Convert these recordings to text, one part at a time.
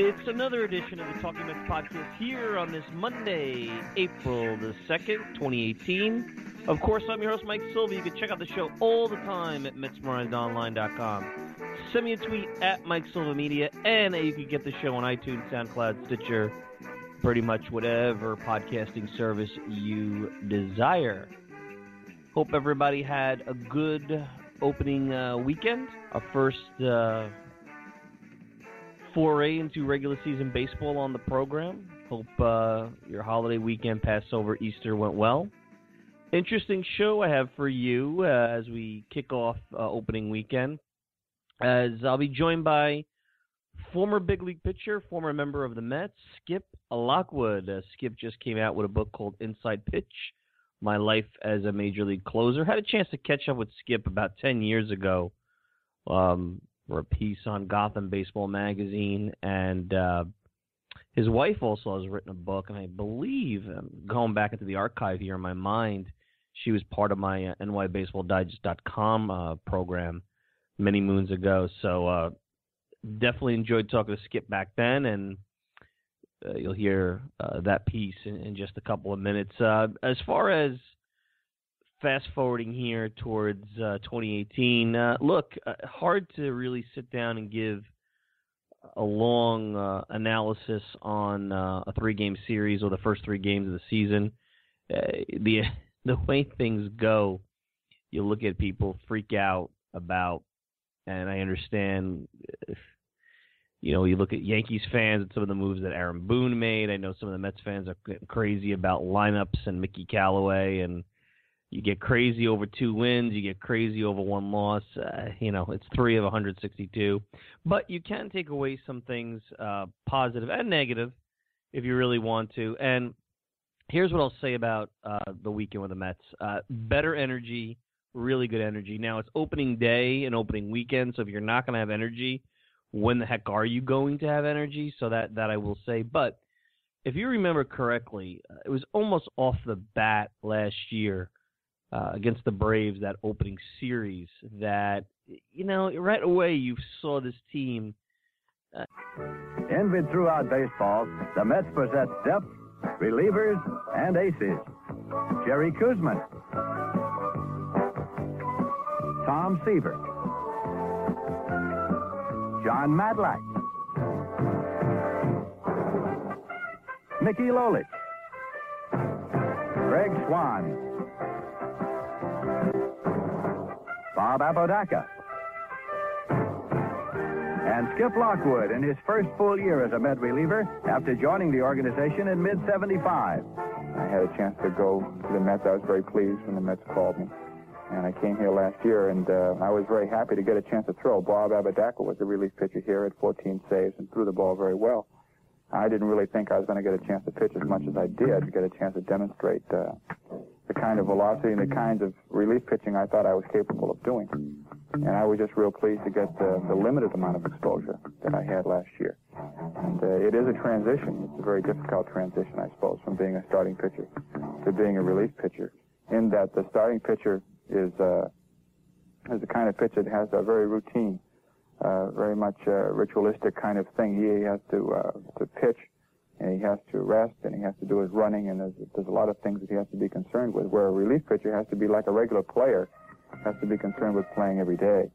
It's another edition of the Talking Mets podcast here on this Monday, April the 2nd, 2018. Of course, I'm your host, Mike Silva. You can check out the show all the time at MetsMerizedOnline.com. Send me a tweet at Mike Silva Media, and you can get the show on iTunes, SoundCloud, Stitcher, pretty much whatever podcasting service you desire. Hope everybody had a good opening uh, weekend. Our first uh, foray into regular season baseball on the program. Hope uh, your holiday weekend, Passover, Easter went well. Interesting show I have for you uh, as we kick off uh, opening weekend. As I'll be joined by former big league pitcher, former member of the Mets, Skip Lockwood. Uh, Skip just came out with a book called Inside Pitch My Life as a Major League Closer. Had a chance to catch up with Skip about 10 years ago. Um, for a piece on Gotham Baseball Magazine, and uh, his wife also has written a book, and I believe, um, going back into the archive here in my mind, she was part of my uh, NYBaseballDigest.com uh, program many moons ago. So uh, definitely enjoyed talking to Skip back then, and uh, you'll hear uh, that piece in, in, just a couple of minutes. Uh, as far as fast forwarding here towards uh, 2018, uh, look, uh, hard to really sit down and give a long uh, analysis on uh, a three-game series or the first three games of the season. Uh, the the way things go, you look at people freak out about, and I understand. If, you know, you look at Yankees fans and some of the moves that Aaron Boone made. I know some of the Mets fans are crazy about lineups and Mickey Callaway and you get crazy over two wins. You get crazy over one loss. Uh, you know, it's three of 162. But you can take away some things, uh, positive and negative, if you really want to. And here's what I'll say about uh, the weekend with the Mets: uh, better energy, really good energy. Now it's opening day and opening weekend, so if you're not going to have energy, when the heck are you going to have energy? So that that I will say, but. If you remember correctly, uh, it was almost off the bat last year uh, against the Braves that opening series that you know right away you saw this team. Uh, Envied throughout baseball, the Mets possess depth, relievers, and aces. Jerry Koosman, Tom Seaver. Jon Matlack. Mickey Lolich. Craig Swan. Bob Apodaca. And Skip Lockwood in his first full year as a Met reliever after joining the organization in mid 75. I had a chance to go to the Mets. I was very pleased when the Mets called me. And I came here last year, and uh, I was very happy to get a chance to throw. Bob Apodaca was the relief pitcher here at 14 saves and threw the ball very well. I didn't really think I was going to get a chance to pitch as much as I did, get a chance to demonstrate uh, the kind of velocity and the kinds of relief pitching I thought I was capable of doing. And I was just real pleased to get the, the limited amount of exposure that I had last year. And uh, it is a transition. It's a very difficult transition, I suppose, from being a starting pitcher to being a relief pitcher, in that the starting pitcher is uh, is the kind of pitch that has a very routine, uh, very much uh, ritualistic kind of thing. He has to uh, to pitch, and he has to rest, and he has to do his running, and there's there's a lot of things that he has to be concerned with. Where a relief pitcher has to be like a regular player, has to be concerned with playing every day.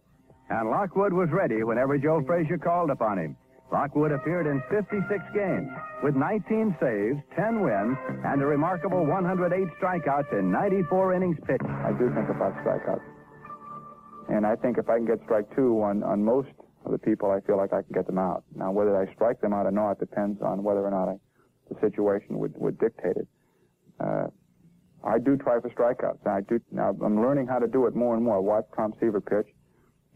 And Lockwood was ready whenever Joe Frazier called upon him. Lockwood appeared in 56 games with 19 saves, 10 wins, and a remarkable 108 strikeouts in 94 innings pitched. I do think about strikeouts. And I think if I can get strike two on, on most of the people, I feel like I can get them out. Now, whether I strike them out or not depends on whether or not I, the situation would, would dictate it. Uh, I do try for strikeouts. I do, now I'm learning how to do it more and more. I watch Tom Seaver pitch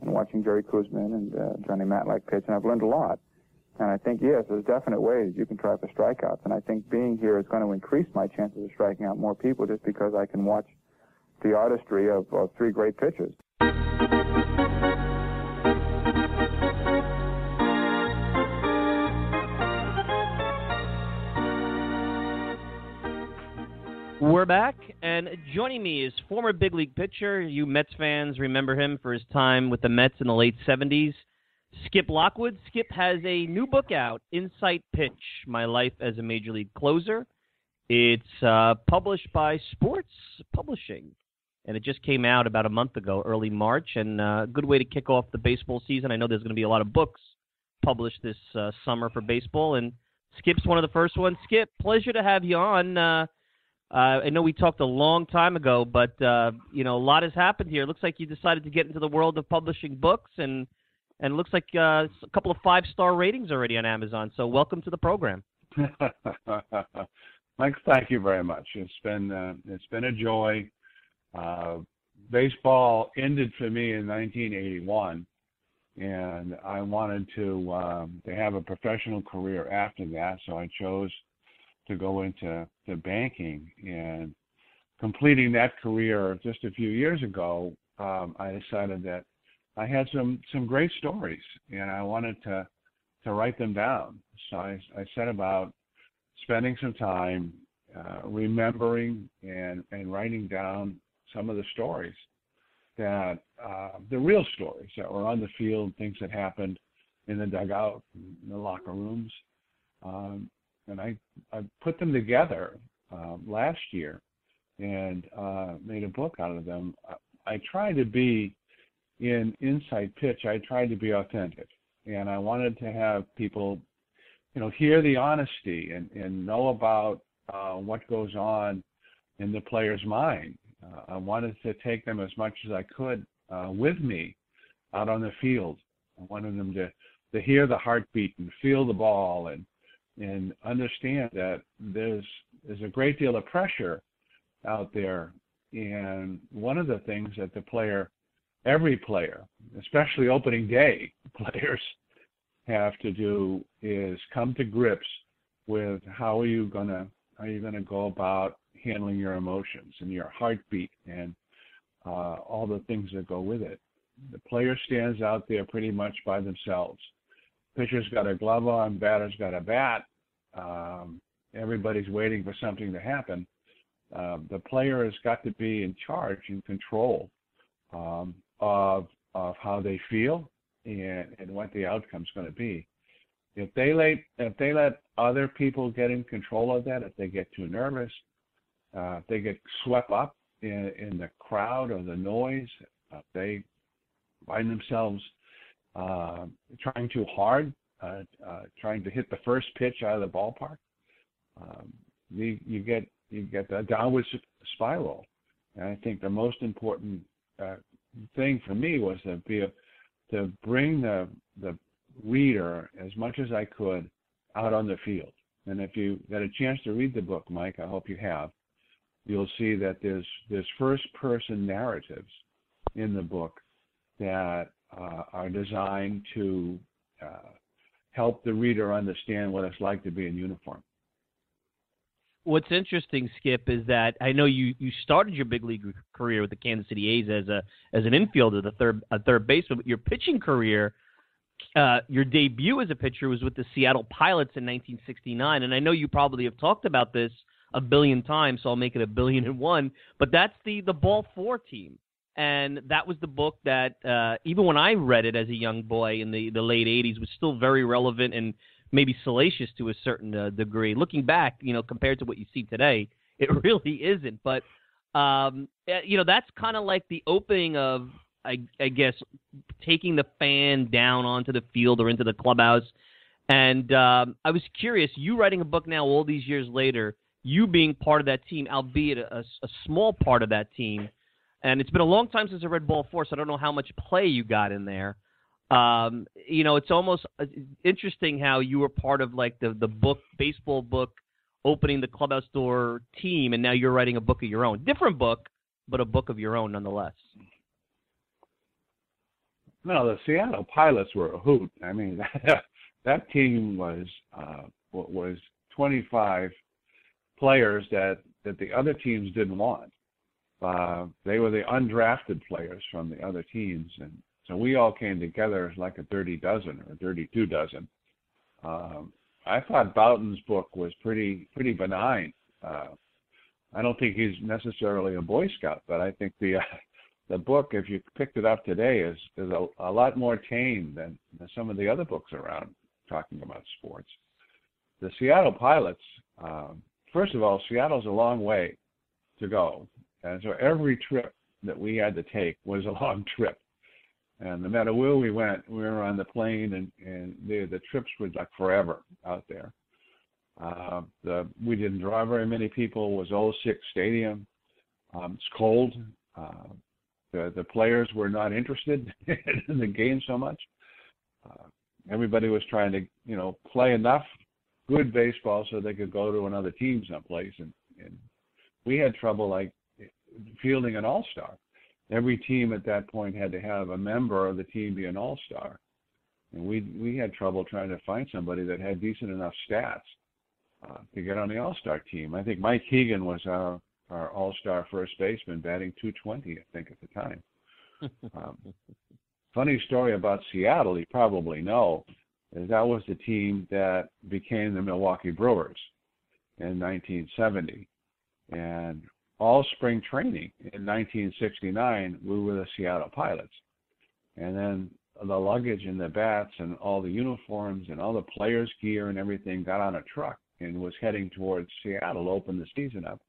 and watching Jerry Koosman and uh, Johnny Matlack pitch, and I've learned a lot. And I think, yes, there's definite ways you can try for strikeouts. And I think being here is going to increase my chances of striking out more people just because I can watch the artistry of, of three great pitchers. We're back, and joining me is former big league pitcher. You Mets fans remember him for his time with the Mets in the late 70s. Skip Lockwood. Skip has a new book out, Inside Pitch My Life as a Major League Closer. It's uh, published by Sports Publishing, and it just came out about a month ago, early March, and uh, a good way to kick off the baseball season. I know there's going to be a lot of books published this uh, summer for baseball, and Skip's one of the first ones. Skip, pleasure to have you on. Uh, I know we talked a long time ago, but uh, you know a lot has happened here. It looks like you decided to get into the world of publishing books, and and it looks like uh, a couple of five star ratings already on Amazon. So welcome to the program. Mike, thank you very much. It's been uh, it's been a joy. Uh, baseball ended for me in 1981, and I wanted to um, to have a professional career after that. So I chose to go into to banking and completing that career just a few years ago. Um, I decided that I had some some great stories and I wanted to to write them down. So I, I set about spending some time uh, remembering and and writing down some of the stories that uh, the real stories that were on the field, things that happened in the dugout, in the locker rooms, um, and I I put them together uh, last year and uh, made a book out of them. I try to be in Inside Pitch. I tried to be authentic, and I wanted to have people, you know, hear the honesty and and know about uh, what goes on in the player's mind. Uh, I wanted to take them as much as I could uh, with me out on the field. I wanted them to to hear the heartbeat and feel the ball and and understand that there's there's a great deal of pressure out there. And one of the things that the player every player especially opening day players have to do is come to grips with how are you going to how are you to go about handling your emotions and your heartbeat and uh, all the things that go with it. The player stands out there pretty much by themselves pitcher's got a glove on, batter's got a bat. Um, everybody's waiting for something to happen. Uh, the player has got to be in charge, and control um, of of how they feel and, and what the outcome's going to be. If they let if they let other people get in control of that, if they get too nervous, uh, they get swept up in, in the crowd or the noise. Uh, they find themselves uh, trying too hard, uh, uh, trying to hit the first pitch out of the ballpark. Um, you, you get you get a downward spiral. And I think the most important uh, thing for me was to be a, to bring the the reader as much as I could out on the field. And if you get a chance to read the book, Mike, I hope you have, you'll see that there's there's first person narratives in the book that uh, are designed to uh, help the reader understand what it's like to be in uniform. What's interesting, Skip, is that I know you, you started your big league career with the Kansas City A's as a as an infielder, the third a third baseman. But your pitching career, uh, your debut as a pitcher was with the Seattle Pilots in 1969, and I know you probably have talked about this a billion times, so I'll make it a billion and one. But that's the the ball four team, and that was the book that uh, even when I read it as a young boy in the the late '80s was still very relevant and maybe salacious to a certain uh, degree. Looking back, you know, compared to what you see today, it really isn't. But um, eh, you know, that's kind of like the opening of, I, I guess, taking the fan down onto the field or into the clubhouse. And um, I was curious, you writing a book now all these years later you being part of that team, albeit a, a, small part of that team. And it's been a long time since I read Ball Four, so I don't know how much play you got in there. Um, you know, it's almost uh, interesting how you were part of like the the book, baseball book, opening the clubhouse door team, and now you're writing a book of your own, different book, but a book of your own nonetheless. No, the Seattle Pilots were a hoot. I mean, that, team was uh, was 25 players that that the other teams didn't want. Uh, they were the undrafted players from the other teams, and so we all came together like a dirty dozen or a dirty two dozen. Um, I thought Bouton's book was pretty pretty benign. Uh, I don't think he's necessarily a Boy Scout, but I think the uh, the book, if you picked it up today, is is a, a lot more tame than, than some of the other books around talking about sports. The Seattle Pilots, um, first of all, Seattle's a long way to go, and so every trip that we had to take was a long trip. And no matter where we went, we were on the plane, and and the the trips were like forever out there. Uh, the we didn't draw very many people. It was old Sick's Stadium. Um, it's cold. Uh, the the players were not interested in the game so much. Uh, everybody was trying to you know play enough good baseball so they could go to another team someplace. And, and we had trouble like fielding an all star. Every team at that point had to have a member of the team be an all star. And we we had trouble trying to find somebody that had decent enough stats uh, to get on the all star team. I think Mike Hegan was our our all star first baseman, batting 220, I think at the time. Um, funny story about Seattle, you probably know is that was the team that became the Milwaukee Brewers in 1970. And all spring training in 1969, we were the Seattle Pilots. And then the luggage and the bats and all the uniforms and all the players' gear and everything got on a truck and was heading towards Seattle to open the season up.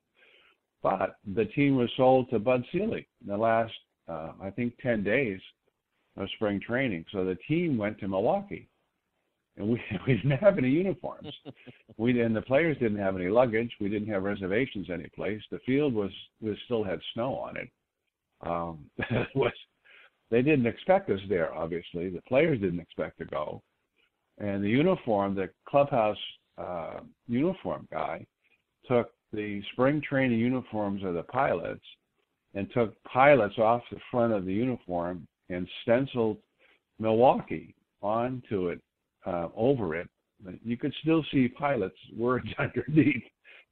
But the team was sold to Bud Selig in the last, uh, I think, 10 days of spring training. So the team went to Milwaukee and we we didn't have any uniforms. we and the players didn't have any luggage. We didn't have reservations any place. The field was was still had snow on it. Um, was they didn't expect us there. Obviously, the players didn't expect to go, and the uniform, the clubhouse uh, uniform guy, took the spring training uniforms of the pilots and took pilots off the front of the uniform and stenciled Milwaukee onto it uh, over it, But you could still see pilots' words underneath.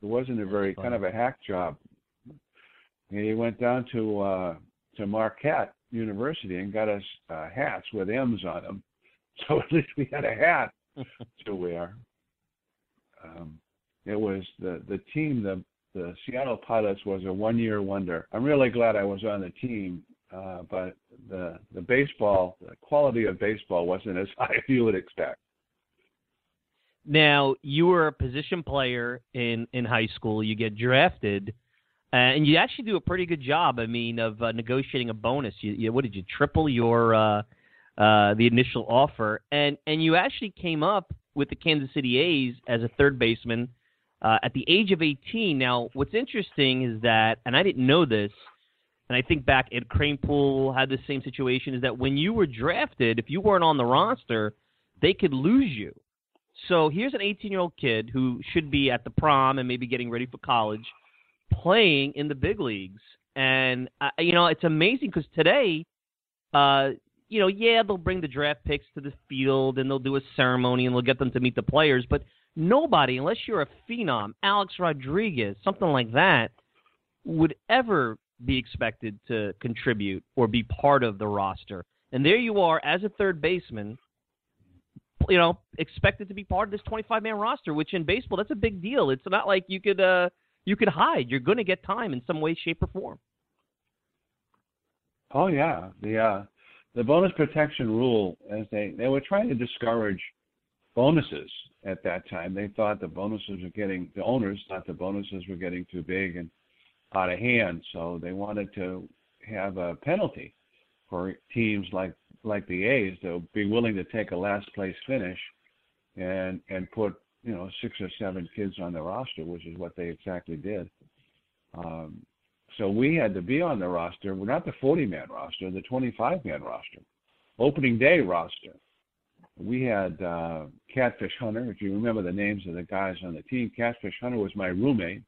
It wasn't a very kind of a hack job. And he went down to uh, to Marquette University and got us uh, hats with M's on them. So at least we had a hat to wear. Um, it was the the team the the Seattle Pilots was a one year wonder. I'm really glad I was on the team, uh, but the the baseball the quality of baseball wasn't as high as you would expect. Now, you were a position player in, in high school. You get drafted. and you actually do a pretty good job. I mean, of uh, negotiating a bonus. You, you, what did you triple your uh, uh, the initial offer, and and you actually came up with the Kansas City A's as a third baseman uh, at the age of 18. Now, what's interesting is that, and I didn't know this, and I think back Ed Kranepool had the same situation, is that when you were drafted, if you weren't on the roster, they could lose you. So here's an 18 year old kid who should be at the prom and maybe getting ready for college playing in the big leagues. And, uh, you know, it's amazing because today, uh, you know, yeah, they'll bring the draft picks to the field and they'll do a ceremony and they'll get them to meet the players. But nobody, unless you're a phenom, Alex Rodriguez, something like that, would ever be expected to contribute or be part of the roster. And there you are as a third baseman, you know, expected to be part of this 25 man roster, which in baseball that's a big deal. It's not like you could uh you could hide. You're going to get time in some way, shape, or form. Oh yeah, the uh, the bonus protection rule, as they they were trying to discourage bonuses at that time. They thought the bonuses were getting the owners thought the bonuses were getting too big and out of hand, so they wanted to have a penalty for teams like like the A's to be willing to take a last place finish and and put you know six or seven kids on the roster, which is what they exactly did. Um, so we had to be on the roster. We're not the 40 man roster, the 25 man roster, opening day roster. We had uh, Catfish Hunter. If you remember the names of the guys on the team, Catfish Hunter was my roommate,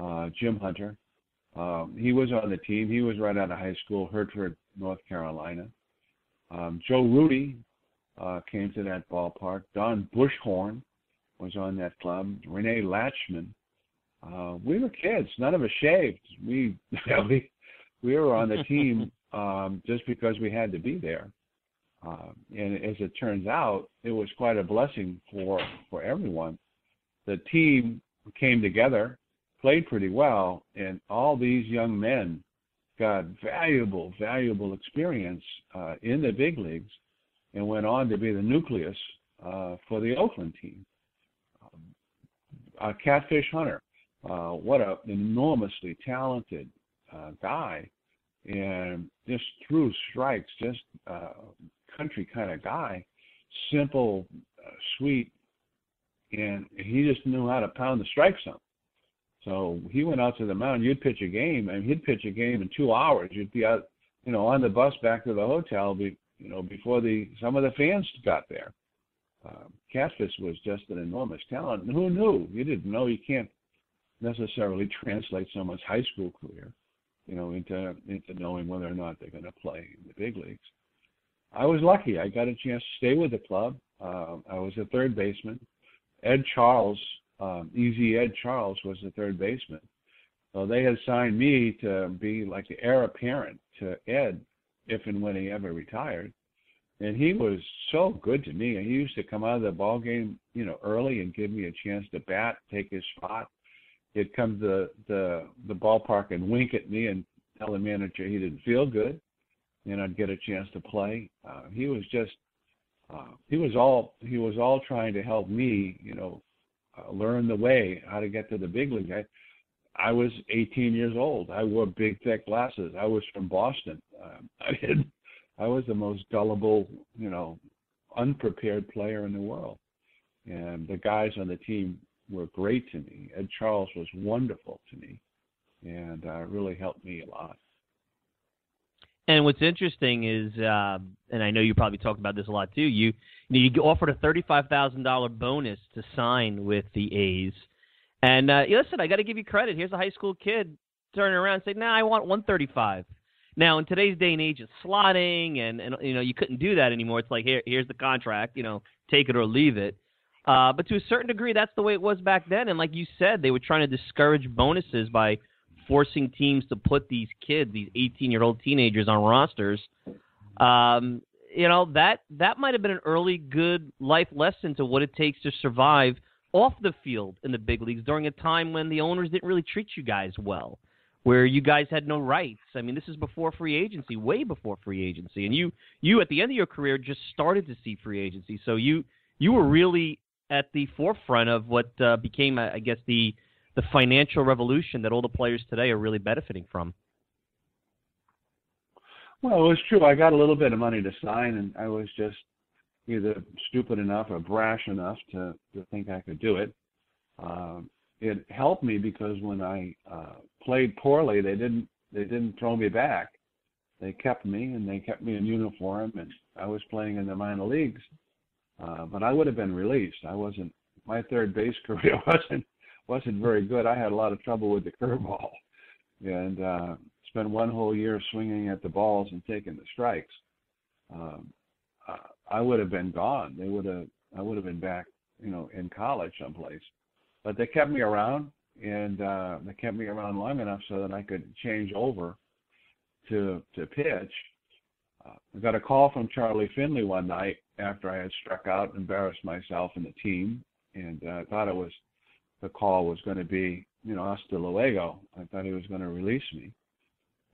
uh, Jim Hunter. Um, he was on the team. He was right out of high school, Hertford, North Carolina. Um, Joe Rudi uh, came to that ballpark. Don Buschhorn was on that club. Rene Lachemann. Uh, we were kids. None of us shaved. We we we were on the team um, just because we had to be there. Uh, and as it turns out, it was quite a blessing for for everyone. The team came together, played pretty well, and all these young men got valuable, valuable experience uh, in the big leagues, and went on to be the nucleus uh, for the Oakland team uh, Catfish Hunter. Uh, what an enormously talented uh, guy, and just threw strikes, just uh, country kind of guy, simple, uh, sweet, and he just knew how to pound the strike zone. So he went out to the mound. You'd pitch a game, and he'd pitch a game in two hours. You'd be out, you know, on the bus back to the hotel, be, you know, before the some of the fans got there uh, Catfish was just an enormous talent. And who knew? You didn't know you can't necessarily translate someone's high school career, you know, into into knowing whether or not they're going to play in the big leagues. I was lucky. I got a chance to stay with the club. Uh, I was a third baseman. Ed Charles, um, Easy Ed Charles, was the third baseman. So they had signed me to be like the heir apparent to Ed if and when he ever retired and he was so good to me. And he used to come out of the ball game, you know, early and give me a chance to bat, take his spot. He'd come to the the, the ballpark and wink at me and tell the manager he didn't feel good, and I'd get a chance to play. Uh, he was just uh, he was all he was all trying to help me, you know, uh, learn the way how to get to the big league. I, I was 18 years old. I wore big thick glasses. I was from Boston. Um, I didn't I was the most gullible, you know, unprepared player in the world. And the guys on the team were great to me. Ed Charles was wonderful to me, and uh, really helped me a lot. And what's interesting is, uh, and I know you probably talked about this a lot too. You you, offered a thirty-five thousand dollar bonus to sign with the A's, and uh, listen, I got to give you credit. Here's a high school kid turning around and saying, "Nah, I want one thirty-five. Now, in today's day and age of slotting, and and you know you couldn't do that anymore. It's like here, here's the contract, you know, take it or leave it. Uh, but to a certain degree, that's the way it was back then. And like you said, they were trying to discourage bonuses by forcing teams to put these kids, these 18-year-old teenagers, on rosters. Um, you know that that might have been an early good life lesson to what it takes to survive off the field in the big leagues during a time when the owners didn't really treat you guys well where you guys had no rights. I mean, this is before free agency, way before free agency, and you you at the end of your career just started to see free agency. So you you were really at the forefront of what uh, became, I guess, the the financial revolution that all the players today are really benefiting from. Well, it was true. I got a little bit of money to sign, and I was just either stupid enough or brash enough to to think I could do it. Um, it helped me because when I uh, played poorly, they didn't they didn't throw me back. They kept me and they kept me in uniform, and I was playing in the minor leagues. Uh, but I would have been released. I wasn't. My third base career wasn't wasn't very good. I had a lot of trouble with the curveball, and uh, spent one whole year swinging at the balls and taking the strikes. Um, I would have been gone. They would have. I would have been back, you know, in college someplace. But they kept me around, and uh, they kept me around long enough so that I could change over to to pitch. Uh, I got a call from Charlie Finley one night after I had struck out, embarrassed myself and the team, and uh, I thought it was the call was going to be, you know, hasta luego. I thought he was going to release me.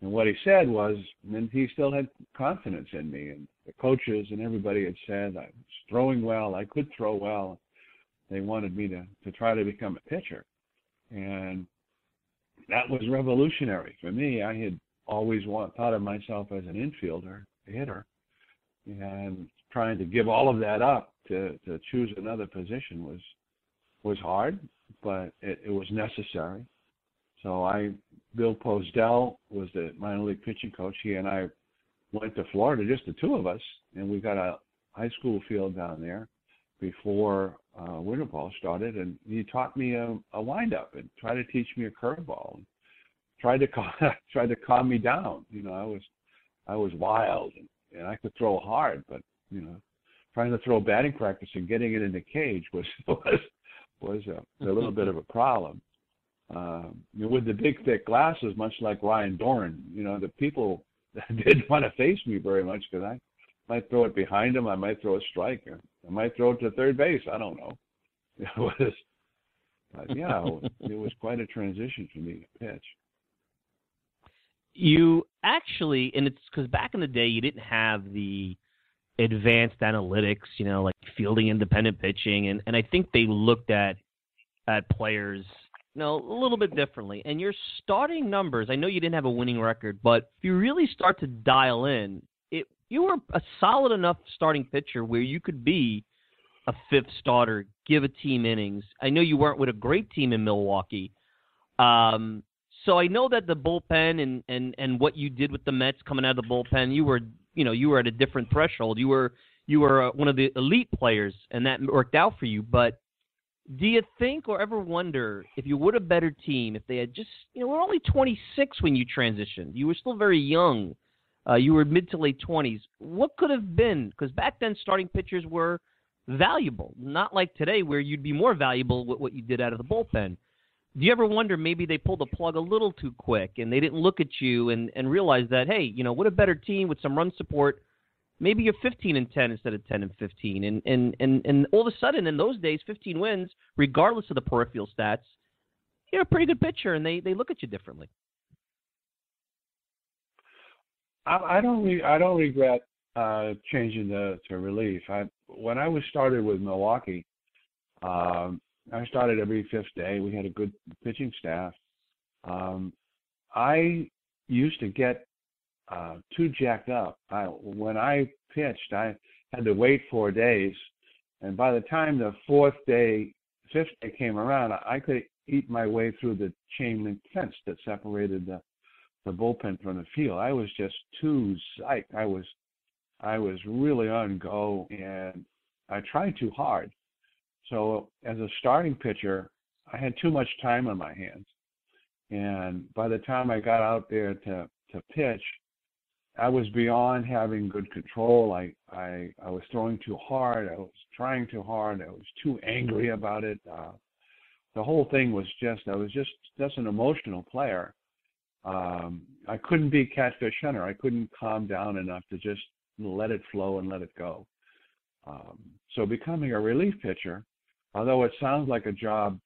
And what he said was, and he still had confidence in me, and the coaches and everybody had said I was throwing well, I could throw well. They wanted me to to try to become a pitcher, and that was revolutionary for me. I had always want, thought of myself as an infielder, a hitter, and trying to give all of that up to to choose another position was was hard, but it, it was necessary. So I, Bill Posedel was the minor league pitching coach. He and I went to Florida, just the two of us, and we got a high school field down there before uh, winter ball started, and he taught me a, a windup and tried to teach me a curveball, and tried to calm, tried to calm me down. You know, I was I was wild and, and I could throw hard, but you know, trying to throw batting practice and getting it in the cage was was was a, a little bit of a problem. Uh, you know, with the big thick glasses, much like Ryne Duren, you know, the people didn't want to face me very much because I might throw it behind him, I might throw a strike, or I might throw it to third base. I don't know. It was, but yeah, it was quite a transition for me to pitch. You actually, and it's because back in the day you didn't have the advanced analytics, you know, like fielding independent pitching, and and I think they looked at at players you know, a little bit differently. And your starting numbers, I know you didn't have a winning record, but if you really start to dial in, it you were a solid enough starting pitcher where you could be a fifth starter, give a team innings. I know you weren't with a great team in Milwaukee. Um, so I know that the bullpen and, and, and what you did with the Mets coming out of the bullpen, you were you know you were at a different threshold. You were you were uh, one of the elite players, and that worked out for you. But do you think or ever wonder if you would a better team if they had just you know we're only 26 when you transitioned you were still very young uh, you were mid to late 20s what could have been because back then starting pitchers were valuable not like today where you'd be more valuable with what you did out of the bullpen do you ever wonder maybe they pulled the plug a little too quick and they didn't look at you and, and realize that hey you know what a better team with some run support. Maybe you're 15 and 10 instead of 10 and 15 and and and and all of a sudden in those days 15 wins regardless of the peripheral stats you're a pretty good pitcher and they they look at you differently. I, I don't re- i don't regret uh changing the to relief. I when i was started with milwaukee um i started every fifth day we had a good pitching staff um i used to get uh, too jacked up. I, when I pitched, I had to wait four days, and by the time the fourth day, fifth day came around, I could eat my way through the chain link fence that separated the the bullpen from the field. I was just too psyched. I was I was really on go, and I tried too hard. So as a starting pitcher, I had too much time on my hands, and by the time I got out there to to pitch, I was beyond having good control. I, I I was throwing too hard. I was trying too hard. I was too angry about it. Uh, the whole thing was just I was just just an emotional player. Um, I couldn't be catfish hunter. I couldn't calm down enough to just let it flow and let it go. Um, so becoming a relief pitcher, although it sounds like a job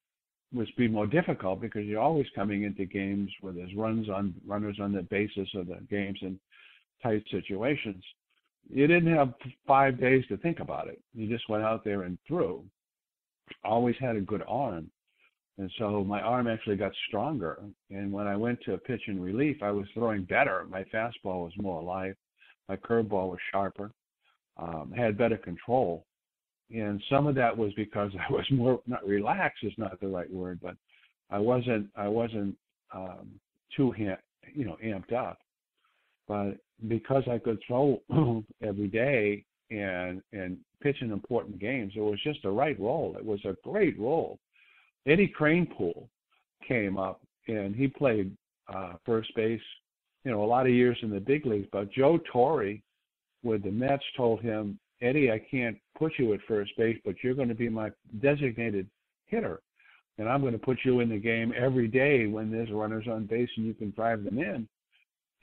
was be more difficult because you're always coming into games where there's runs on runners on the basis of the games and tight situations, you didn't have five days to think about it. You just went out there and threw. Always had a good arm. and so my arm actually got stronger. And when I went to pitch in relief, I was throwing better. My fastball was more alive, my curveball was sharper, um, had better control, and some of that was because I was more not relaxed is not the right word, but I wasn't I wasn't um, too you know amped up. But because I could throw every day and and pitch in important games, it was just the right role. It was a great role. Eddie Kranepool came up and he played uh, first base, you know, a lot of years in the big leagues. But Joe Torre with the Mets told him, Eddie, I can't put you at first base, but you're going to be my designated hitter. And I'm going to put you in the game every day when there's runners on base and you can drive them in.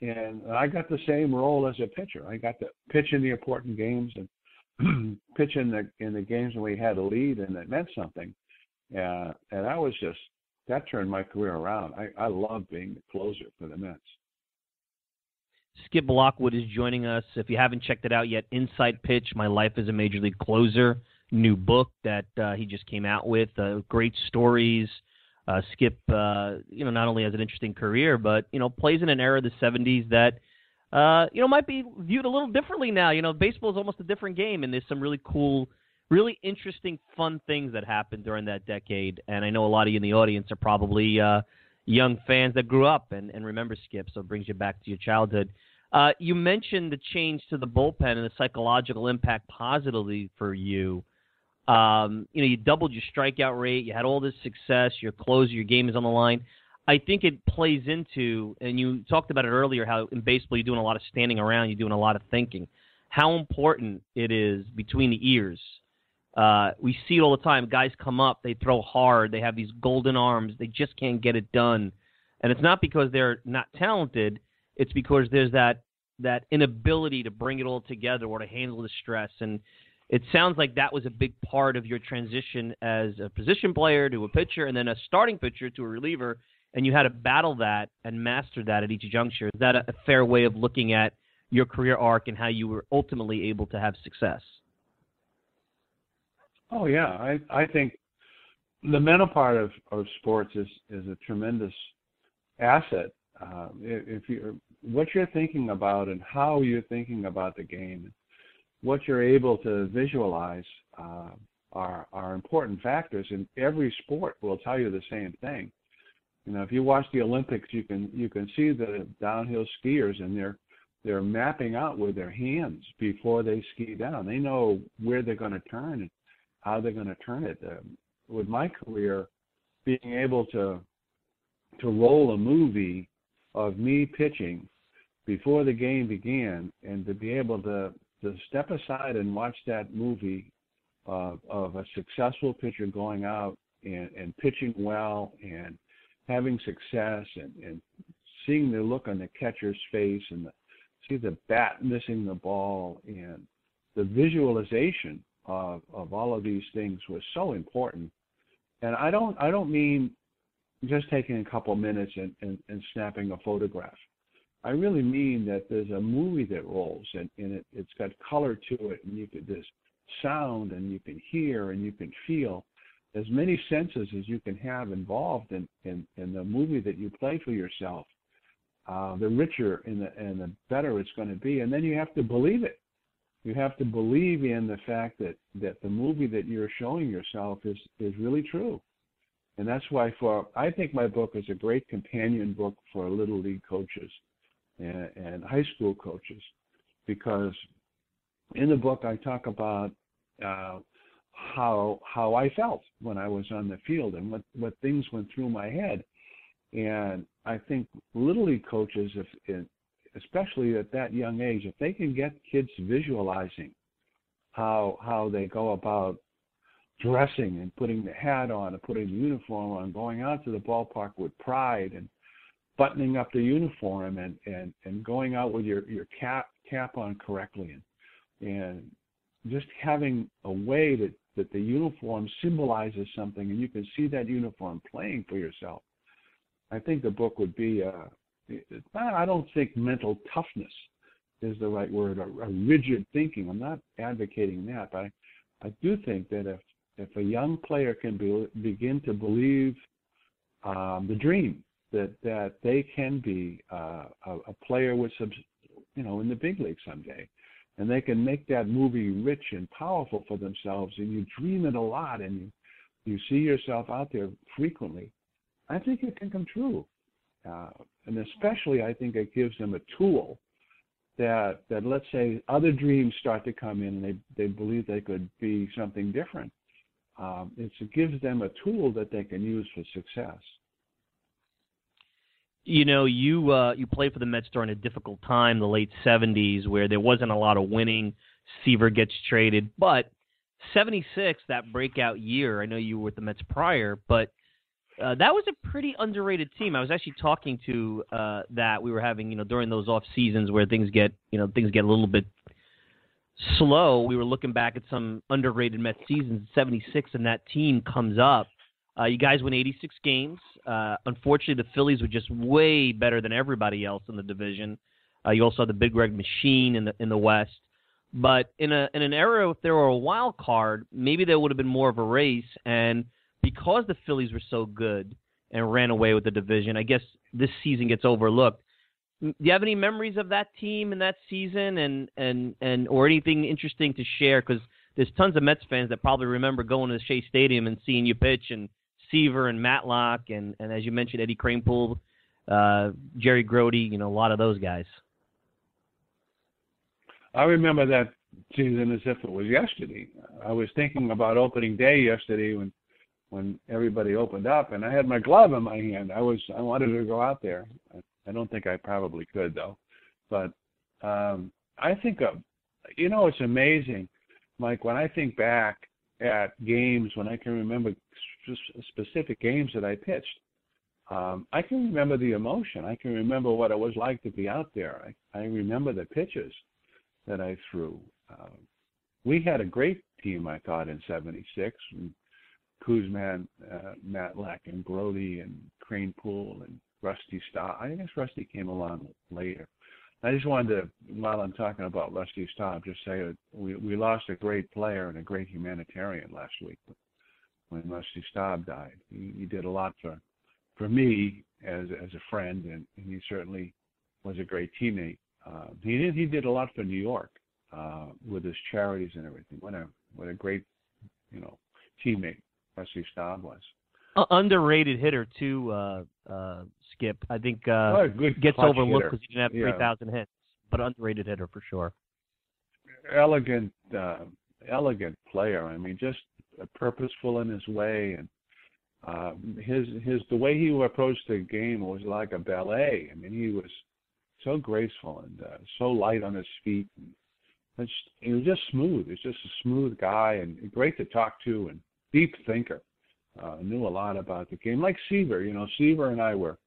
And I got the same role as a pitcher. I got to pitch in the important games and pitch in the in the games when we had a lead and it meant something. Yeah, and I was just that turned my career around. I I love being the closer for the Mets. Skip Lockwood is joining us. If you haven't checked it out yet, Inside Pitch: My Life as a Major League Closer, new book that uh, he just came out with. Uh, great stories. Uh, Skip, uh, you know, not only has an interesting career, but you know, plays in an era of the '70s that, uh, you know, might be viewed a little differently now. You know, baseball is almost a different game, and there's some really cool, really interesting, fun things that happened during that decade. And I know a lot of you in the audience are probably uh, young fans that grew up and, and remember Skip, so it brings you back to your childhood. Uh, you mentioned the change to the bullpen and the psychological impact positively for you. Um, you know, you doubled your strikeout rate. You had all this success. Your closer, your game is on the line. I think it plays into, and you talked about it earlier, how in baseball you're doing a lot of standing around, you're doing a lot of thinking. How important it is between the ears. Uh, we see it all the time. Guys come up, they throw hard, they have these golden arms, they just can't get it done. And it's not because they're not talented it's because there's that that inability to bring it all together or to handle the stress. And it sounds like that was a big part of your transition as a position player to a pitcher and then a starting pitcher to a reliever. And you had to battle that and master that at each juncture. Is that a, a fair way of looking at your career arc and how you were ultimately able to have success? Oh yeah, I I think the mental part of, of sports is is a tremendous asset. Uh, if you what you're thinking about and how you're thinking about the game, what you're able to visualize uh, are are important factors. And every sport will tell you the same thing. You know, if you watch the Olympics, you can you can see the downhill skiers and they're they're mapping out with their hands before they ski down. They know where they're going to turn how they're going to turn it. Uh, with my career, being able to to roll a movie of me pitching before the game began, and to be able to to step aside and watch that movie of, of a successful pitcher going out and, and pitching well and having success and, and seeing the look on the catcher's face and the, see the bat missing the ball and the visualization of, all of these things was so important. And I don't I don't mean just taking a couple minutes and, and, and snapping a photograph. I really mean that there's a movie that rolls and, and it, it's got color to it and you can there's sound and you can hear and you can feel as many senses as you can have involved in, in, in the movie that you play for yourself. Uh, the richer and the and the better it's going to be. And then you have to believe it. You have to believe in the fact that, that the movie that you're showing yourself is, is really true. And that's why for I think my book is a great companion book for little league coaches and, and high school coaches because in the book I talk about uh, how how I felt when I was on the field and what what things went through my head. And I think little league coaches, if especially at that young age, if they can get kids visualizing how how they go about dressing and putting the hat on and putting the uniform on, going out to the ballpark with pride and buttoning up the uniform and, and, and going out with your, your cap cap on correctly and and just having a way that, that the uniform symbolizes something and you can see that uniform playing for yourself. I think the book would be uh I don't think mental toughness is the right word, or, or rigid thinking. I'm not advocating that, but I, I do think that if if a young player can be, begin to believe um, the dream that that they can be uh, a, a player with some, you know, in the big league someday, and they can make that movie rich and powerful for themselves. And you dream it a lot, and you you see yourself out there frequently. I think it can come true, uh, and especially I think it gives them a tool that that let's say other dreams start to come in and they they believe they could be something different. Um, it gives them a tool that they can use for success. You know, you uh, you played for the Mets during a difficult time, the late '70s, where there wasn't a lot of winning. Seaver gets traded, but '76, that breakout year. I know you were with the Mets prior, but uh, that was a pretty underrated team. I was actually talking to uh, that we were having, you know, during those off seasons where things get, you know, things get a little bit slow. We were looking back at some underrated Mets seasons. '76, and that team comes up. Uh, you guys win 86 games. Uh, unfortunately, the Phillies were just way better than everybody else in the division. Uh, you also had the Big Red Machine in the in the West. But in a in an era if there were a wild card, maybe there would have been more of a race. And because the Phillies were so good and ran away with the division, I guess this season gets overlooked. Do you have any memories of that team and that season, and and and or anything interesting to share? Because there's tons of Mets fans that probably remember going to Shea Stadium and seeing you pitch, and Seaver and Matlack, and and as you mentioned, Eddie Kranepool, uh, Jerry Grote, You know, a lot of those guys. I remember that season as if it was yesterday. I was thinking about opening day yesterday when when everybody opened up, and I had my glove in my hand. I was I wanted to go out there. I don't think I probably could though, but um, I think of you know it's amazing, Mike. When I think back at games, when I can remember specific games that I pitched, um, I can remember the emotion. I can remember what it was like to be out there. I, I remember the pitches that I threw. Uh, we had a great team, I thought, in '76. Koosman, uh, Matlack, and Grote, and Kranepool, and Rusty Staub. I guess Rusty came along later. I just wanted to, while I'm talking about Rusty Staub, just say that we we lost a great player and a great humanitarian last week when Rusty Staub died. He, he did a lot for for me as as a friend, and, and he certainly was a great teammate. Uh, he did he did a lot for New York uh, with his charities and everything. What a what a great you know teammate Rusty Staub was. Uh, underrated hitter too, uh, uh, Skip. I think uh, gets overlooked because he didn't have three thousand yeah. hits, but underrated hitter for sure. Elegant, uh, elegant player. I mean, just purposeful in his way, and uh, his his the way he approached the game was like a ballet. I mean, he was so graceful and uh, so light on his feet. And just, he was just smooth. He's just a smooth guy and great to talk to and deep thinker. Uh, knew a lot about the game, like Seaver. You know, Seaver and I were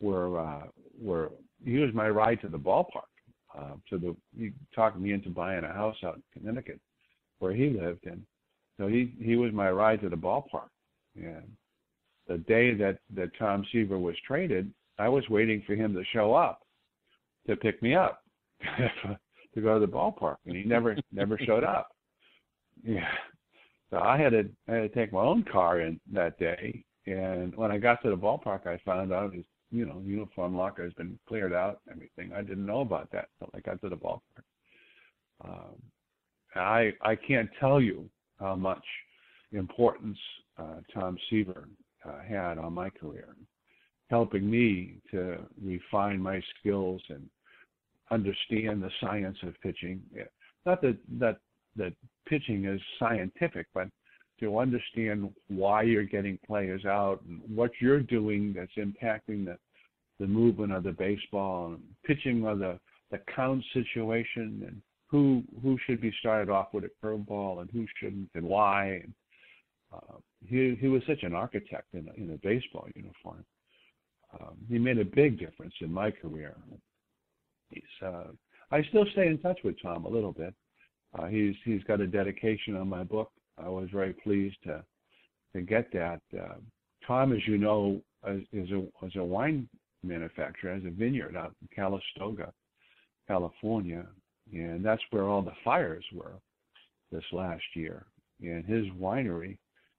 were uh, were. He was my ride to the ballpark. Uh, to the he talked me into buying a house out in Connecticut, where he lived, and so he he was my ride to the ballpark. And the day that that Tom Seaver was traded, I was waiting for him to show up to pick me up to go to the ballpark, and he never never showed up. Yeah, so I had to I had to take my own car in that day, and when I got to the ballpark, I found out his you know uniform locker has been cleared out everything. I didn't know about that until I got to the ballpark. Um, I I can't tell you how much importance uh, Tom Seaver uh, had on my career, helping me to refine my skills and understand the science of pitching. Not that that that pitching is scientific, but to understand why you're getting players out and what you're doing that's impacting the the movement of the baseball and pitching of the the count situation and who who should be started off with a curveball and who shouldn't and why. And, uh, he he was such an architect in a, in a baseball uniform. Um, he made a big difference in my career. He's uh, I still stay in touch with Tom a little bit. Uh, he's he's got a dedication on my book. I was very pleased to to get that. Uh, Tom, as you know, is a is a wine manufacturer, has a vineyard out in Calistoga, California, and that's where all the fires were this last year. And his winery,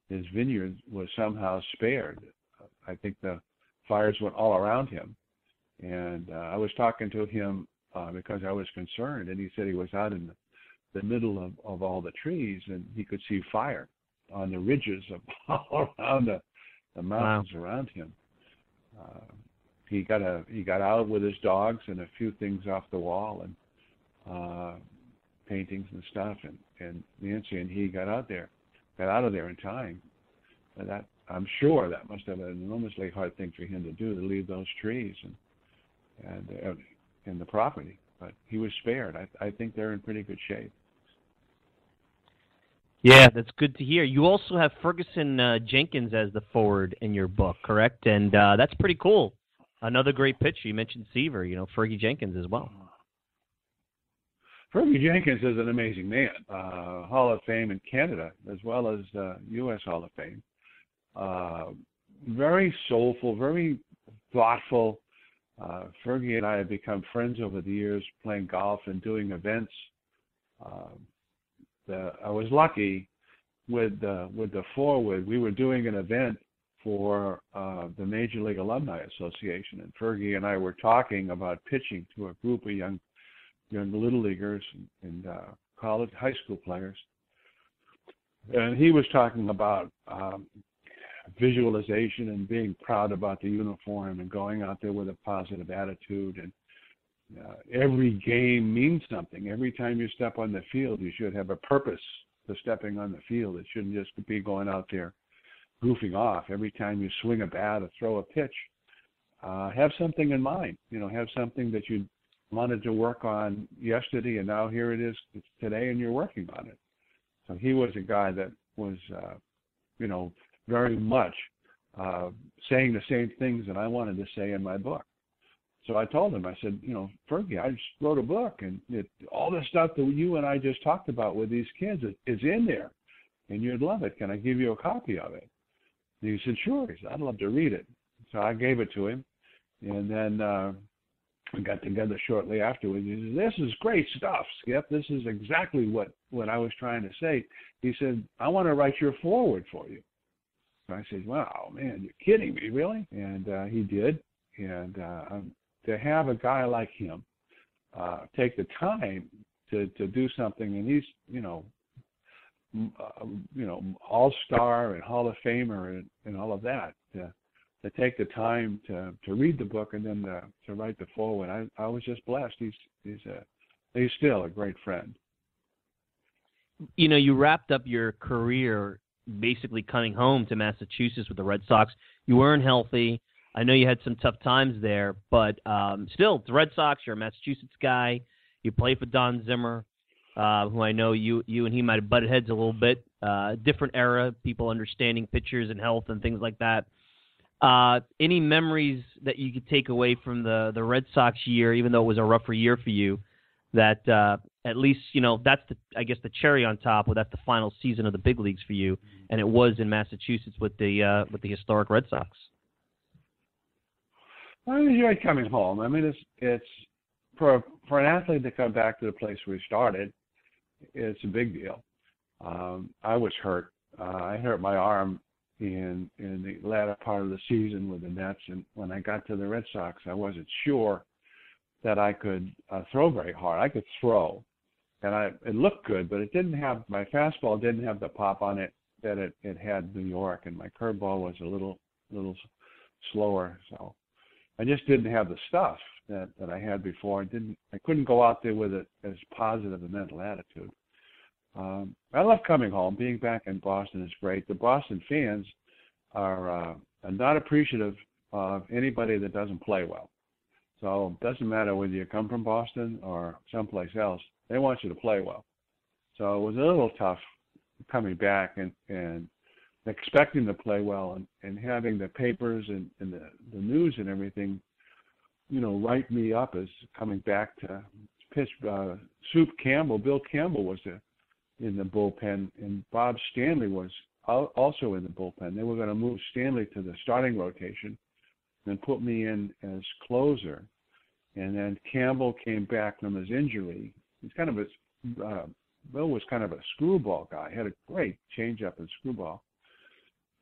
his vineyard, was somehow spared I think the fires went all around him. And uh, I was talking to him uh, because I was concerned, and he said he was out in the, the middle of, of all the trees and he could see fire on the ridges of all around the, the mountains wow. around him. Uh, he got a he got out with his dogs and a few things off the wall and uh, paintings and stuff, and and Nancy and he got out there, got out of there in time. And that I'm sure that must have been an enormously hard thing for him to do to leave those trees and and in the property. But he was spared. I I think they're in pretty good shape. Yeah, that's good to hear. You also have Ferguson uh, Jenkins as the foreword in your book, correct? And uh, that's pretty cool. Another great pitcher. You mentioned Seaver, you know, Fergie Jenkins as well. Fergie Jenkins is an amazing man. Uh, Hall of Fame in Canada as well as uh, U.S. Hall of Fame. Uh, very soulful, very thoughtful. Uh, Fergie and I have become friends over the years, playing golf and doing events. Uh, the, I was lucky with the with the foreword. We were doing an event for uh, the Major League Alumni Association, and Fergie and I were talking about pitching to a group of young young little leaguers and, uh, college high school players. And he was talking about um, visualization and being proud about the uniform and going out there with a positive attitude and uh, every game means something. Every time you step on the field, you should have a purpose to stepping on the field. It shouldn't just be going out there goofing off. Every time you swing a bat or throw a pitch, uh, have something in mind. You know, have something that you wanted to work on yesterday, and now here it is today, and you're working on it. So he was a guy that was, uh, you know, very much uh, saying the same things that I wanted to say in my book. So I told him, I said, you know, Fergie, I just wrote a book, and it, all the stuff that you and I just talked about with these kids is, is in there, and you'd love it. Can I give you a copy of it? And he said, sure. He said, I'd love to read it. So I gave it to him, and then uh, we got together shortly afterwards. He said, "This is great stuff, Skip. This is exactly what what I was trying to say." He said, "I want to write your foreword for you." So I said, "Wow, man, you're kidding me, really?" And uh, he did. And uh, to have a guy like him uh, take the time to to do something, and he's you know, uh, you know, all star and Hall of Famer and, and all of that. To, to take the time to to read the book and then to, to write the foreword, I I was just blessed. He's he's a he's still a great friend. You know, you wrapped up your career basically coming home to Massachusetts with the Red Sox. You weren't healthy. I know you had some tough times there, but um, still, the Red Sox. You're a Massachusetts guy. You played for Don Zimmer, uh, who I know you you and he might have butted heads a little bit. Uh, different era, people understanding pitchers and health and things like that. Uh, any memories that you could take away from the the Red Sox year, even though it was a rougher year for you, that uh, at least you know that's the I guess the cherry on top, or that's the final season of the big leagues for you, and it was in Massachusetts with the uh, with the historic Red Sox. I enjoyed coming home. I mean, it's it's for for an athlete to come back to the place he started, it's a big deal. Um, I was hurt. Uh, I hurt my arm in in the latter part of the season with the Mets, and when I got to the Red Sox, I wasn't sure that I could uh, throw very hard. I could throw, and I it looked good, but it didn't have my fastball didn't have the pop on it that it it had New York, and my curveball was a little little slower. So I just didn't have the stuff that that I had before. I didn't. I couldn't go out there with it as positive a mental attitude. Um, I love coming home. Being back in Boston is great. The Boston fans are, uh, are not appreciative of anybody that doesn't play well. So it doesn't matter whether you come from Boston or someplace else. They want you to play well. So it was a little tough coming back and and expecting to play well and, and having the papers and, and the, the news and everything, you know, write me up as coming back to pitch. Uh, Soup Campbell, Bill Campbell was the, in the bullpen, and Bob Stanley was also in the bullpen. They were going to move Stanley to the starting rotation and put me in as closer. And then Campbell came back from his injury. He's kind of a uh, Bill was kind of a screwball guy. He had a great changeup and screwball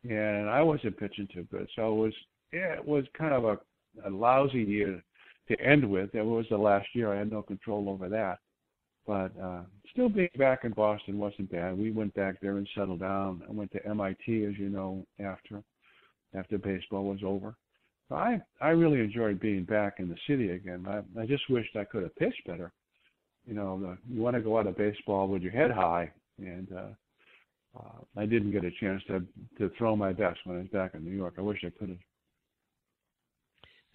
and I wasn't pitching too good. So it was it was kind of a, a lousy year to end with. It was the last year. I had no control over that. But uh, still being back in Boston wasn't bad. We went back there and settled down. I went to MIT, as you know, after after baseball was over. I I really enjoyed being back in the city again. I I just wished I could have pitched better. You know, the, you want to go out of baseball with your head high, and uh, uh, I didn't get a chance to to throw my best when I was back in New York. I wish I could have.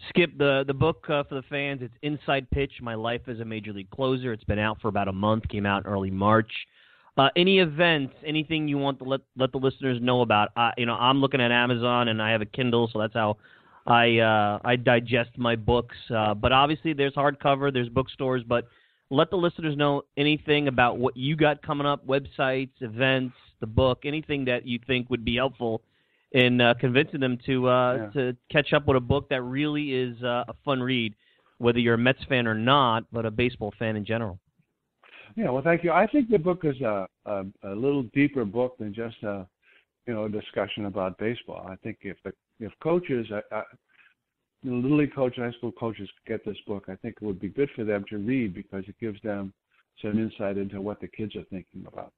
Skip the the book uh, for the fans. It's Inside Pitch: My Life as a Major League Closer. It's been out for about a month. Came out in early March. Uh, any events, anything you want to let let the listeners know about? Uh, you know, I'm looking at Amazon and I have a Kindle, so that's how I uh, I digest my books. Uh, but obviously, there's hardcover, there's bookstores. But let the listeners know anything about what you got coming up, websites, events, the book, anything that you think would be helpful in uh, convincing them to uh, yeah. to catch up with a book that really is uh, a fun read, whether you're a Mets fan or not, but a baseball fan in general. Yeah, well, thank you. I think the book is a a, a little deeper book than just a you know a discussion about baseball. I think if the if coaches, I, I, little league coaches, high school coaches get this book, I think it would be good for them to read because it gives them some insight into what the kids are thinking about.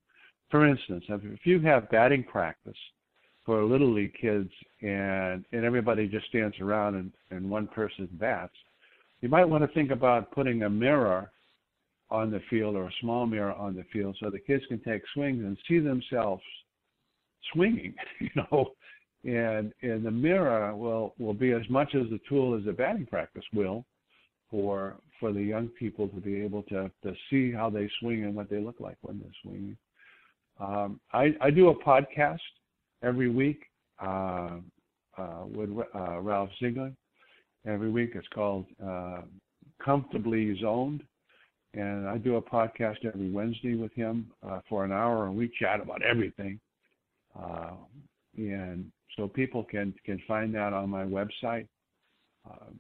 For instance, if you have batting practice for little league kids and and everybody just stands around and, and one person bats, you might want to think about putting a mirror on the field or a small mirror on the field so the kids can take swings and see themselves swinging, you know. And and the mirror will will be as much as the tool as the batting practice will for for the young people to be able to to see how they swing and what they look like when they're swinging. Um, I, I do a podcast every week uh, uh, with uh, Ralph Ziegler. Every week it's called uh, Comfortably Zoned. And I do a podcast every Wednesday with him uh, for an hour, and we chat about everything. Uh, and so people can, can find that on my website. Um,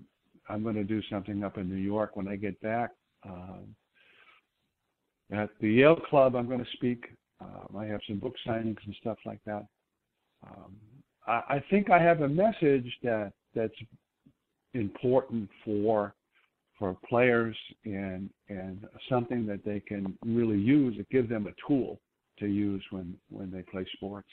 I'm going to do something up in New York when I get back. Um, at the Yale Club, I'm going to speak. Um, I have some book signings and stuff like that I, I think I have a message that that's important for for players and and something that they can really use. It gives them a tool to use when when they play sports.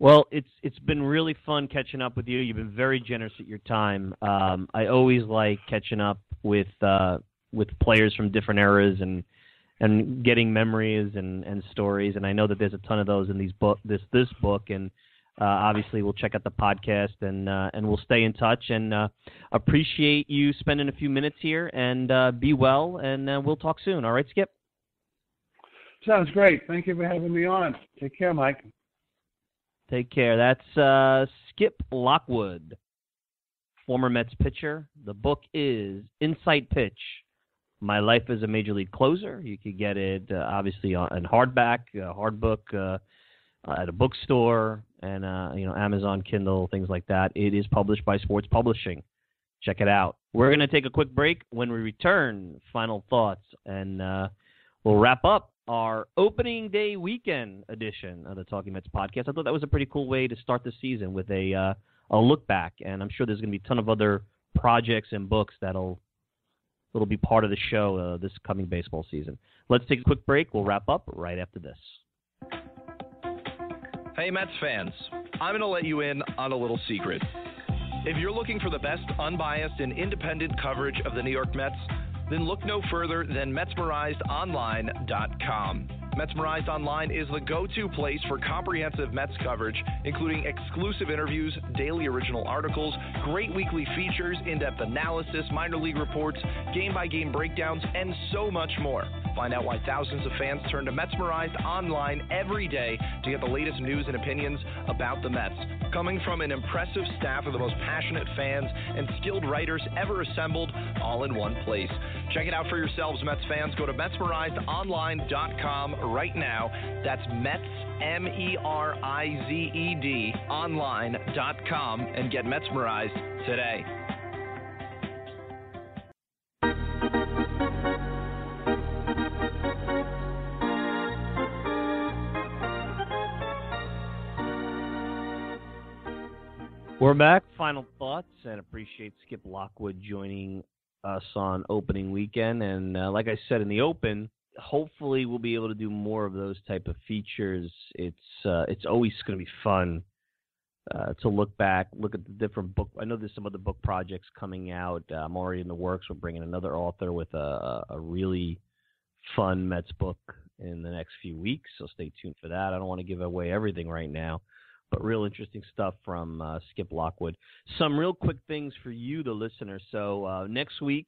Well, it's it's been really fun catching up with you. You've been very generous at your time. Um, I always like catching up with uh, with players from different eras and and getting memories and, and stories. And I know that there's a ton of those in these book this this book. And uh, obviously, we'll check out the podcast and uh, and we'll stay in touch. And uh, appreciate you spending a few minutes here. And uh, be well. And uh, we'll talk soon. All right, Skip. Sounds great. Thank you for having me on. Take care, Mike. Take care. That's uh, Skip Lockwood, former Mets pitcher. The book is Inside Pitch my Life as a Major League Closer. You could get it uh, obviously on, hardback, uh, hardbook, uh, at a bookstore, and uh, you know Amazon Kindle, things like that. It is published by Sports Publishing. Check it out. We're going to take a quick break. When we return, final thoughts, and uh, we'll wrap up our opening day weekend edition of the Talking Mets podcast. I thought that was a pretty cool way to start the season with a uh, a look back, and I'm sure there's going to be a ton of other projects and books that'll that'll be part of the show uh, this coming baseball season. Let's take a quick break. We'll wrap up right after this. Hey, Mets fans, I'm going to let you in on a little secret. If you're looking for the best unbiased and independent coverage of the New York Mets, then look no further than MetsmerizedOnline.com. Metsmerized Online is the go to place for comprehensive Mets coverage, including exclusive interviews, daily original articles, great weekly features, in depth analysis, minor league reports, game by game breakdowns, and so much more. Find out why thousands of fans turn to Metsmerized Online every day to get the latest news and opinions about the Mets. Coming from an impressive staff of the most passionate fans and skilled writers ever assembled, all in one place. Check it out for yourselves, Mets fans. Go to MetsmerizedOnline.com right now. That's Mets, M E R I Z E D, online.com, and get Metsmerized today. We're back. Final thoughts, and appreciate Skip Lockwood joining us on opening weekend. And uh, like I said in the open, hopefully we'll be able to do more of those type of features. It's uh, it's always going to be fun uh, to look back, look at the different book. I know there's some other book projects coming out. Uh, I'm already in the works. We're bringing another author with a, a really fun Mets book in the next few weeks, so stay tuned for that. I don't want to give away everything right now but real interesting stuff from uh, Skip Lockwood. Some real quick things for you, the listener. So uh, next week,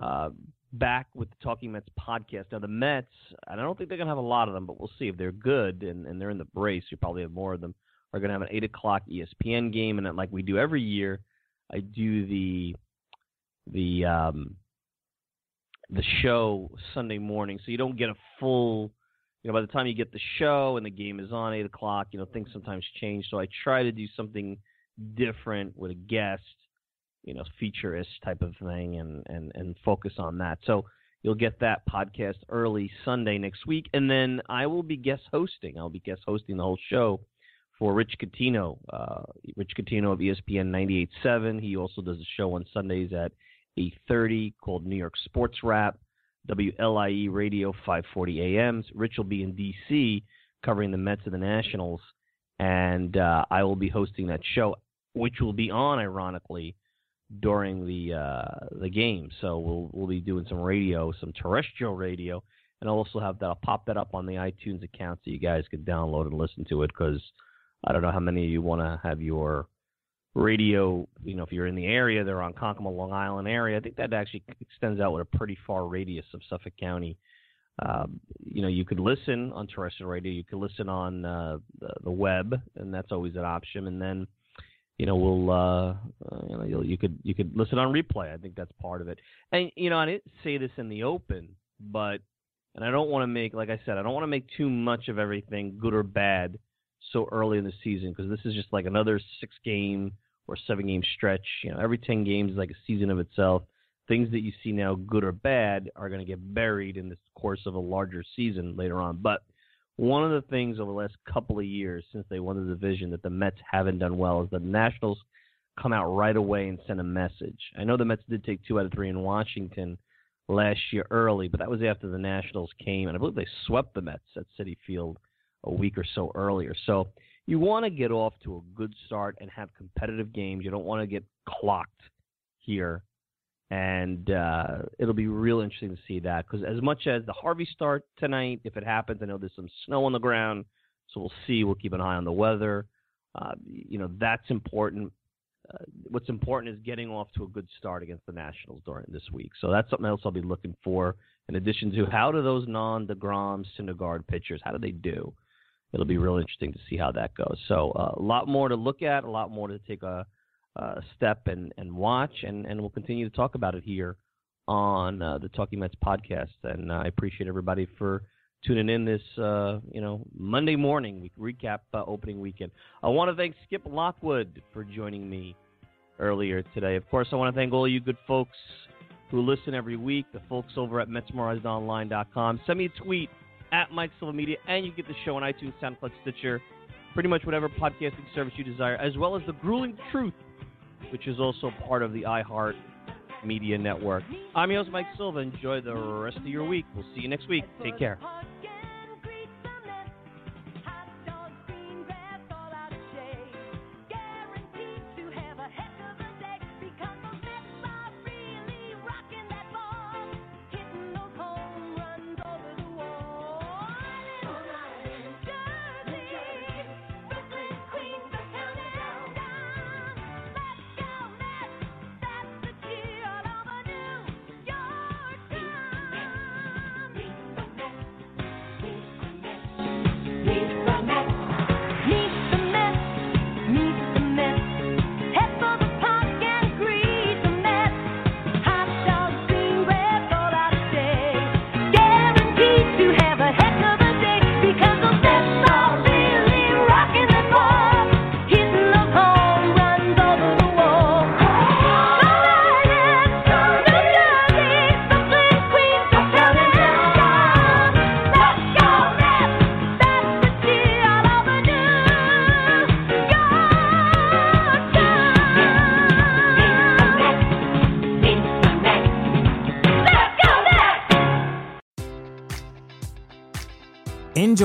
uh, back with the Talking Mets podcast. Now the Mets, and I don't think they're gonna have a lot of them, but we'll see if they're good and, and they're in the brace. You probably have more of them. Are gonna have an eight o'clock ESPN game, and like we do every year, I do the the um, the show Sunday morning, so you don't get a full you know, by the time you get the show and the game is on eight o'clock, you know, things sometimes change. So I try to do something different with a guest, you know, feature-ish type of thing, and and and focus on that. So you'll get that podcast early Sunday next week, and then I will be guest hosting. I'll be guest hosting the whole show for Rich Catino, uh, Rich Catino of ESPN 98.7. He also does a show on Sundays at 8:30 called New York Sports Wrap. WLIE Radio 540 AMs. Rich will be in D.C. covering the Mets and the Nationals, and uh, I will be hosting that show, which will be on, ironically, during the uh, the game. So we'll we'll be doing some radio, some terrestrial radio, and I'll also have that. I'll pop that up on the iTunes account so you guys can download and listen to it because I don't know how many of you want to have your radio, you know, if you're in the area, they're on Kokomo, Long Island area. I think that actually extends out with a pretty far radius of Suffolk County. Um, you know, you could listen on terrestrial radio, you could listen on uh, the, the web, and that's always an option. And then, you know, we'll, uh, uh, you know, you'll, you could you could listen on replay. I think that's part of it. And you know, I didn't say this in the open, but and I don't want to make, like I said, I don't want to make too much of everything, good or bad so early in the season because this is just like another six game or seven game stretch. You know, every ten games is like a season of itself. Things that you see now, good or bad, are going to get buried in the course of a larger season later on. But one of the things over the last couple of years since they won the division that the Mets haven't done well is the Nationals come out right away and send a message. I know the Mets did take two out of three in Washington last year early, but that was after the Nationals came, and I believe they swept the Mets at Citi Field a week or so earlier. So you want to get off to a good start and have competitive games. You don't want to get clocked here. And uh, it'll be real interesting to see that because as much as the Harvey start tonight, if it happens, I know there's some snow on the ground, so we'll see. We'll keep an eye on the weather. Uh, you know that's important. Uh, what's important is getting off to a good start against the Nationals during this week. So that's something else I'll be looking for. In addition to how do those non-Degrom, Syndergaard pitchers, how do they do? It'll be real interesting to see how that goes. So uh, a lot more to look at, a lot more to take a, a step and, and watch, and, and we'll continue to talk about it here on uh, the Talking Mets podcast. And uh, I appreciate everybody for tuning in this uh, you know Monday morning. We recap uh, opening weekend. I want to thank Skip Lockwood for joining me earlier today. Of course, I want to thank all you good folks who listen every week. The folks over at MetsMerizedOnline.com. Send me a tweet at Mike Silva Media, and you get the show on iTunes, SoundCloud, Stitcher, pretty much whatever podcasting service you desire, as well as the Grueling Truth, which is also part of the iHeart Media Network. I'm your host, Mike Silva. Enjoy the rest of your week. We'll see you next week. Take care.